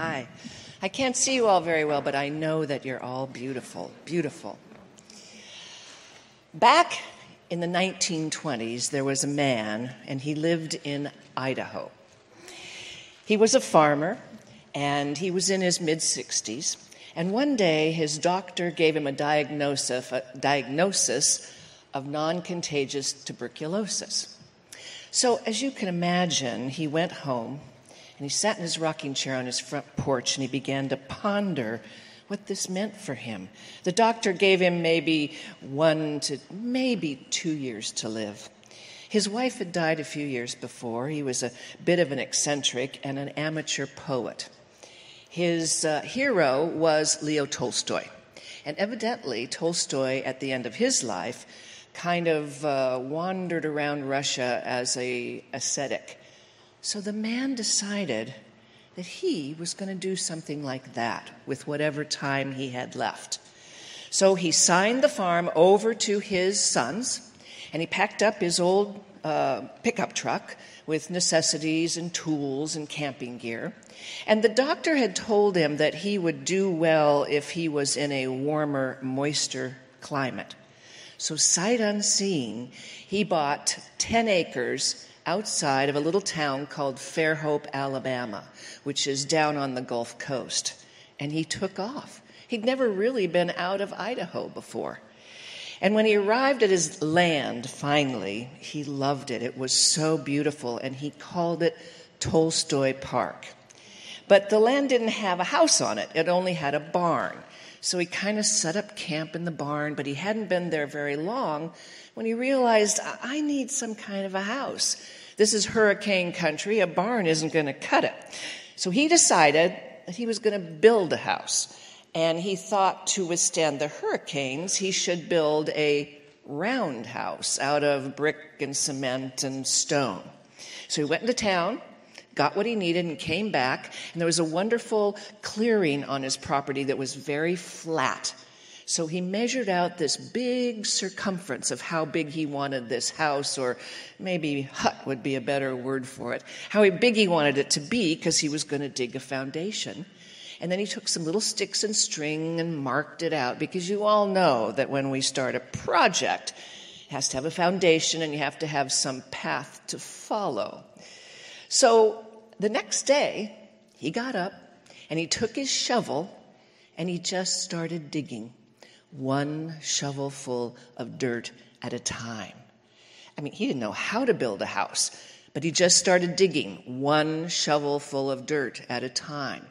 Hi. I can't see you all very well, but I know that you're all beautiful. Beautiful. Back in the 1920s, there was a man, and he lived in Idaho. He was a farmer, and he was in his mid 60s. And one day, his doctor gave him a diagnosis, a diagnosis of non contagious tuberculosis. So, as you can imagine, he went home and he sat in his rocking chair on his front porch and he began to ponder what this meant for him. The doctor gave him maybe one to maybe two years to live. His wife had died a few years before. He was a bit of an eccentric and an amateur poet. His uh, hero was Leo Tolstoy. And evidently, Tolstoy, at the end of his life, kind of uh, wandered around Russia as a ascetic. So the man decided that he was going to do something like that with whatever time he had left. So he signed the farm over to his sons, and he packed up his old uh, pickup truck with necessities and tools and camping gear. And the doctor had told him that he would do well if he was in a warmer, moister climate. So, sight unseen, he bought 10 acres outside of a little town called Fairhope, Alabama, which is down on the Gulf Coast. And he took off. He'd never really been out of Idaho before. And when he arrived at his land, finally, he loved it. It was so beautiful, and he called it Tolstoy Park. But the land didn't have a house on it, it only had a barn. So he kind of set up camp in the barn, but he hadn't been there very long when he realized, I need some kind of a house. This is hurricane country. A barn isn't going to cut it. So he decided that he was going to build a house. And he thought to withstand the hurricanes, he should build a round house out of brick and cement and stone. So he went into town, got what he needed, and came back. And there was a wonderful clearing on his property that was very flat. So he measured out this big circumference of how big he wanted this house, or maybe hut would be a better word for it, how big he wanted it to be because he was going to dig a foundation. And then he took some little sticks and string and marked it out because you all know that when we start a project, it has to have a foundation and you have to have some path to follow. So the next day, he got up and he took his shovel and he just started digging one shovelful of dirt at a time. I mean, he didn't know how to build a house, but he just started digging one shovelful of dirt at a time.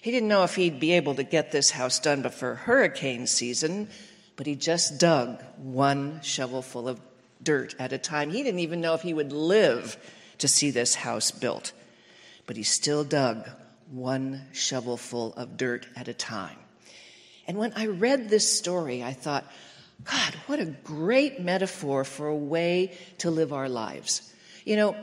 He didn't know if he'd be able to get this house done before hurricane season, but he just dug one shovelful of dirt at a time. He didn't even know if he would live to see this house built, but he still dug one shovelful of dirt at a time. And when I read this story, I thought, God, what a great metaphor for a way to live our lives. You know,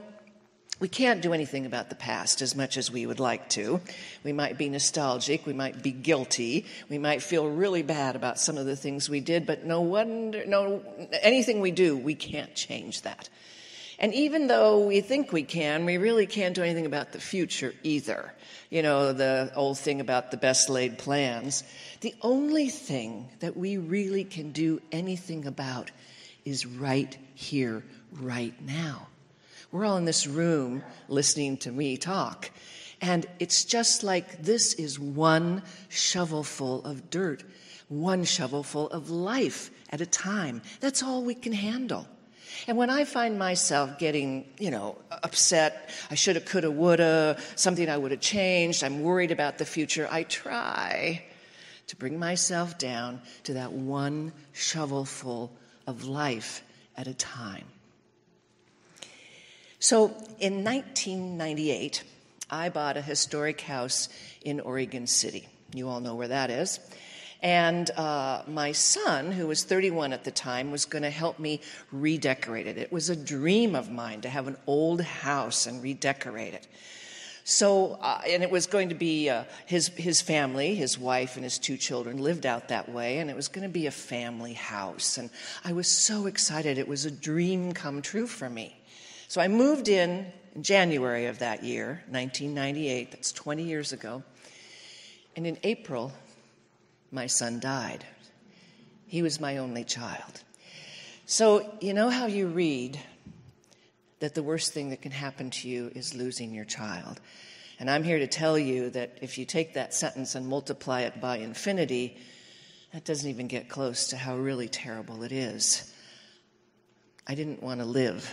we can't do anything about the past as much as we would like to. We might be nostalgic, we might be guilty, we might feel really bad about some of the things we did, but no wonder, no, anything we do, we can't change that. And even though we think we can, we really can't do anything about the future either. You know, the old thing about the best laid plans. The only thing that we really can do anything about is right here, right now. We're all in this room listening to me talk. And it's just like this is one shovelful of dirt, one shovelful of life at a time. That's all we can handle. And when I find myself getting, you know, upset, I shoulda, coulda, woulda, something I would have changed, I'm worried about the future, I try to bring myself down to that one shovelful of life at a time. So in 1998, I bought a historic house in Oregon City. You all know where that is. And uh, my son, who was 31 at the time, was going to help me redecorate it. It was a dream of mine to have an old house and redecorate it. So, uh, and it was going to be uh, his, his family, his wife, and his two children lived out that way, and it was going to be a family house. And I was so excited. It was a dream come true for me. So I moved in in January of that year, 1998, that's 20 years ago, And in April, my son died. He was my only child. So, you know how you read that the worst thing that can happen to you is losing your child? And I'm here to tell you that if you take that sentence and multiply it by infinity, that doesn't even get close to how really terrible it is. I didn't want to live.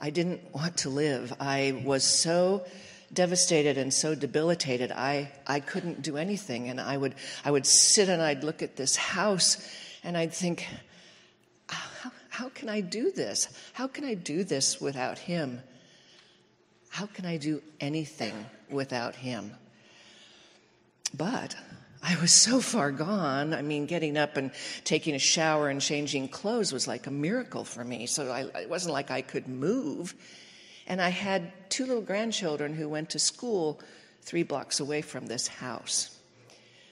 I didn't want to live. I was so devastated and so debilitated, I, I couldn't do anything. And I would, I would sit and I'd look at this house and I'd think, how, how can I do this? How can I do this without him? How can I do anything without him? But I was so far gone. I mean, getting up and taking a shower and changing clothes was like a miracle for me. So I, it wasn't like I could move. And I had two little grandchildren who went to school three blocks away from this house.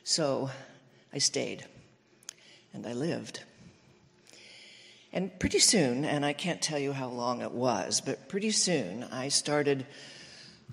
So I stayed and I lived. And pretty soon, and I can't tell you how long it was, but pretty soon I started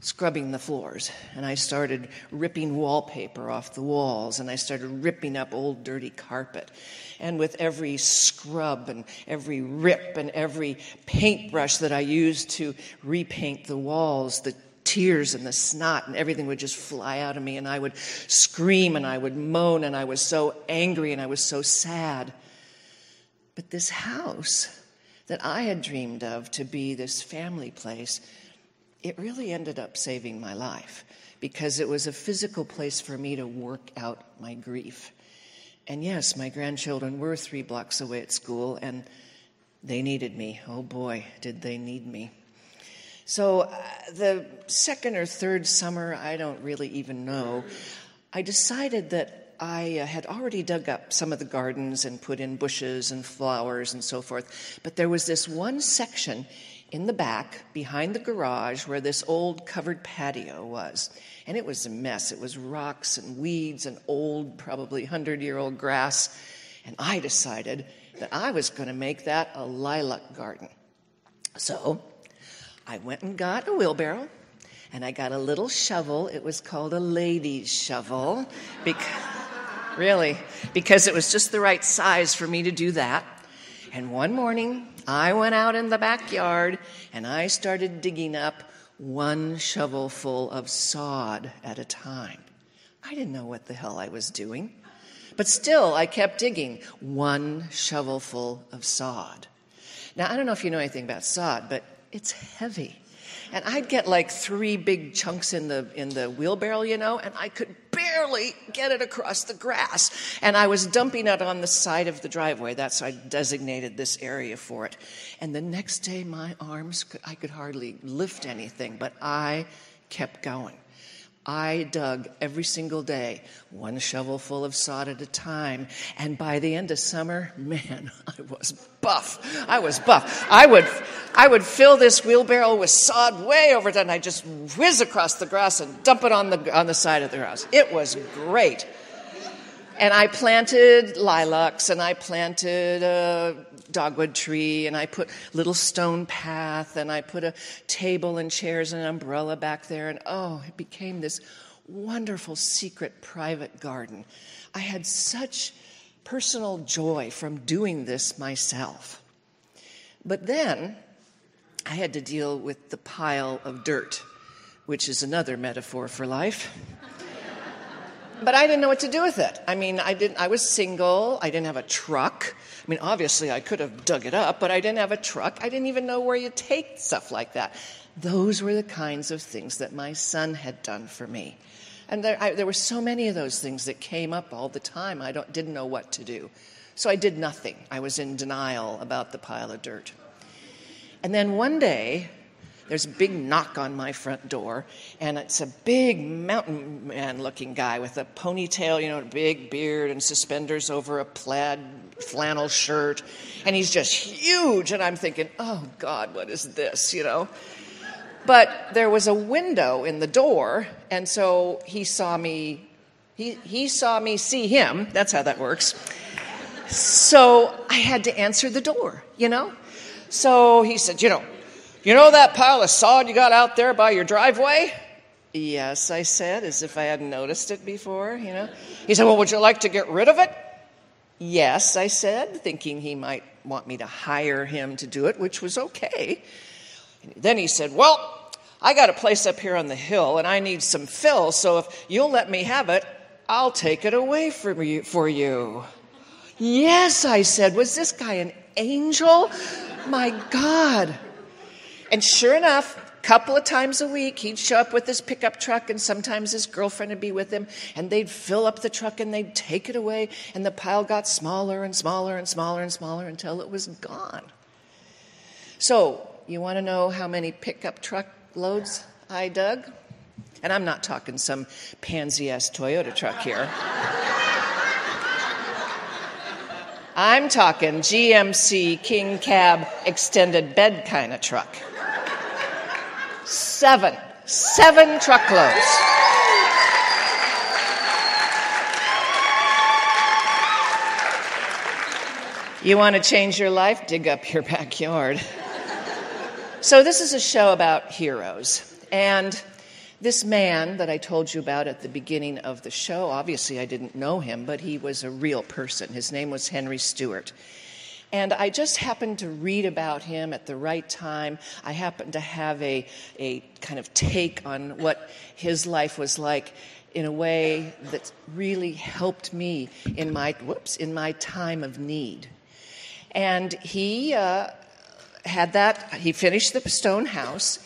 scrubbing the floors and I started ripping wallpaper off the walls and I started ripping up old dirty carpet. And with every scrub and every rip and every paintbrush that I used to repaint the walls, the tears and the snot and everything would just fly out of me and I would scream and I would moan and I was so angry and I was so sad. But this house that I had dreamed of to be this family place it really ended up saving my life because it was a physical place for me to work out my grief. And yes, my grandchildren were three blocks away at school, and they needed me. Oh boy, did they need me. So, uh, the second or third summer, I don't really even know, I decided that I uh, had already dug up some of the gardens and put in bushes and flowers and so forth. But there was this one section in the back behind the garage where this old covered patio was. And it was a mess. It was rocks and weeds and old, probably 100 year old grass. And I decided that I was going to make that a lilac garden. So I went and got a wheelbarrow and I got a little shovel. It was called a lady's shovel. Because, really, because it was just the right size for me to do that. And one morning, I went out in the backyard and I started digging up one shovelful of sod at a time. I didn't know what the hell I was doing. But still, I kept digging one shovelful of sod. Now, I don't know if you know anything about sod, but it's heavy. And I'd get like three big chunks in the, in the wheelbarrow, you know, and I could barely get it across the grass. And I was dumping it on the side of the driveway. That's why I designated this area for it. And the next day, my arms, I could hardly lift anything, but I kept going. I dug every single day, one shovel full of sod at a time. And by the end of summer, man, I was buff. I was buff. I would, I would fill this wheelbarrow with sod way over and I just whiz across the grass and dump it on the, on the side of the house. It was great. And I planted lilacs and I planted a dogwood tree and I put little stone path and I put a table and chairs and an umbrella back there and oh, it became this wonderful secret private garden. I had such personal joy from doing this myself. But then I had to deal with the pile of dirt, which is another metaphor for life but I didn't know what to do with it. I mean, I didn't. I was single. I didn't have a truck. I mean, obviously, I could have dug it up, but I didn't have a truck. I didn't even know where you take stuff like that. Those were the kinds of things that my son had done for me, and there, I, there were so many of those things that came up all the time. I didn't know what to do, so I did nothing. I was in denial about the pile of dirt. And then one day, there's a big knock on my front door, and it's a big mountain man looking guy with a ponytail, you know, a big beard and suspenders over a plaid flannel shirt. And he's just huge. And I'm thinking, oh, God, what is this, you know? But there was a window in the door, and so he saw me. He, he saw me see him. That's how that works. So I had to answer the door, you know? So he said, You know, you know that pile of sod you got out there by your driveway? Yes, I said, as if I hadn't noticed it before, you know. He said, Well, would you like to get rid of it? Yes, I said, thinking he might want me to hire him to do it, which was okay. Then he said, Well, I got a place up here on the hill and I need some fill, so if you'll let me have it, I'll take it away from you, for you. Yes, I said, Was this guy an angel? My God. And sure enough, a couple of times a week he'd show up with his pickup truck and sometimes his girlfriend would be with him. And they'd fill up the truck and they'd take it away. And the pile got smaller and smaller and smaller and smaller until it was gone. So you want to know how many pickup truck loads i dug? And i'm not talking some pansy ass toyota truck here. I'm talking gmc king cab extended bed kind of truck Seven. Seven truckloads. You want to change your life? Dig up your backyard. so, this is a show about heroes. And this man that I told you about at the beginning of the show, obviously I didn't know him, but he was a real person. His name was Henry Stewart. And I just happened to read about him at the right time. I happened to have a, a kind of take on what his life was like in a way that really helped me in my whoops in my time of need. And he uh, had that. He finished the stone house,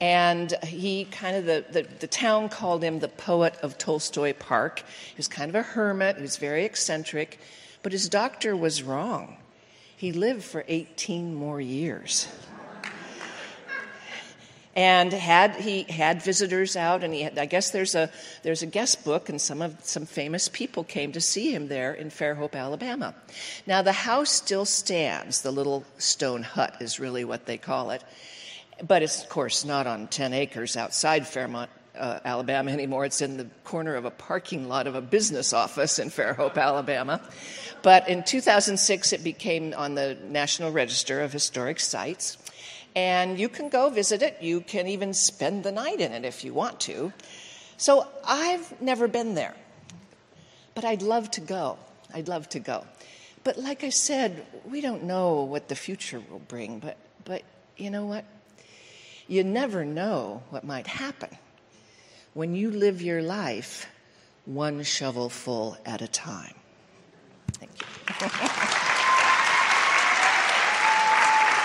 and he kind of the, the, the town called him the poet of Tolstoy Park. He was kind of a hermit. He was very eccentric, but his doctor was wrong. He lived for 18 more years. And had he had visitors out, and he had, I guess there's a there's a guest book, and some of some famous people came to see him there in Fairhope, Alabama. Now the house still stands. The little stone hut is really what they call it, but it's of course not on 10 acres outside Fairmont, uh, Alabama anymore. It's in the corner of a parking lot of a business office in Fairhope, Alabama. But in 2006, it became on the National Register of Historic Sites. And you can go visit it. You can even spend the night in it if you want to. So I've never been there, but I'd love to go. I'd love to go. But like I said, we don't know what the future will bring. But, but you know what? You never know what might happen when you live your life one shovelful at a time. Thank you.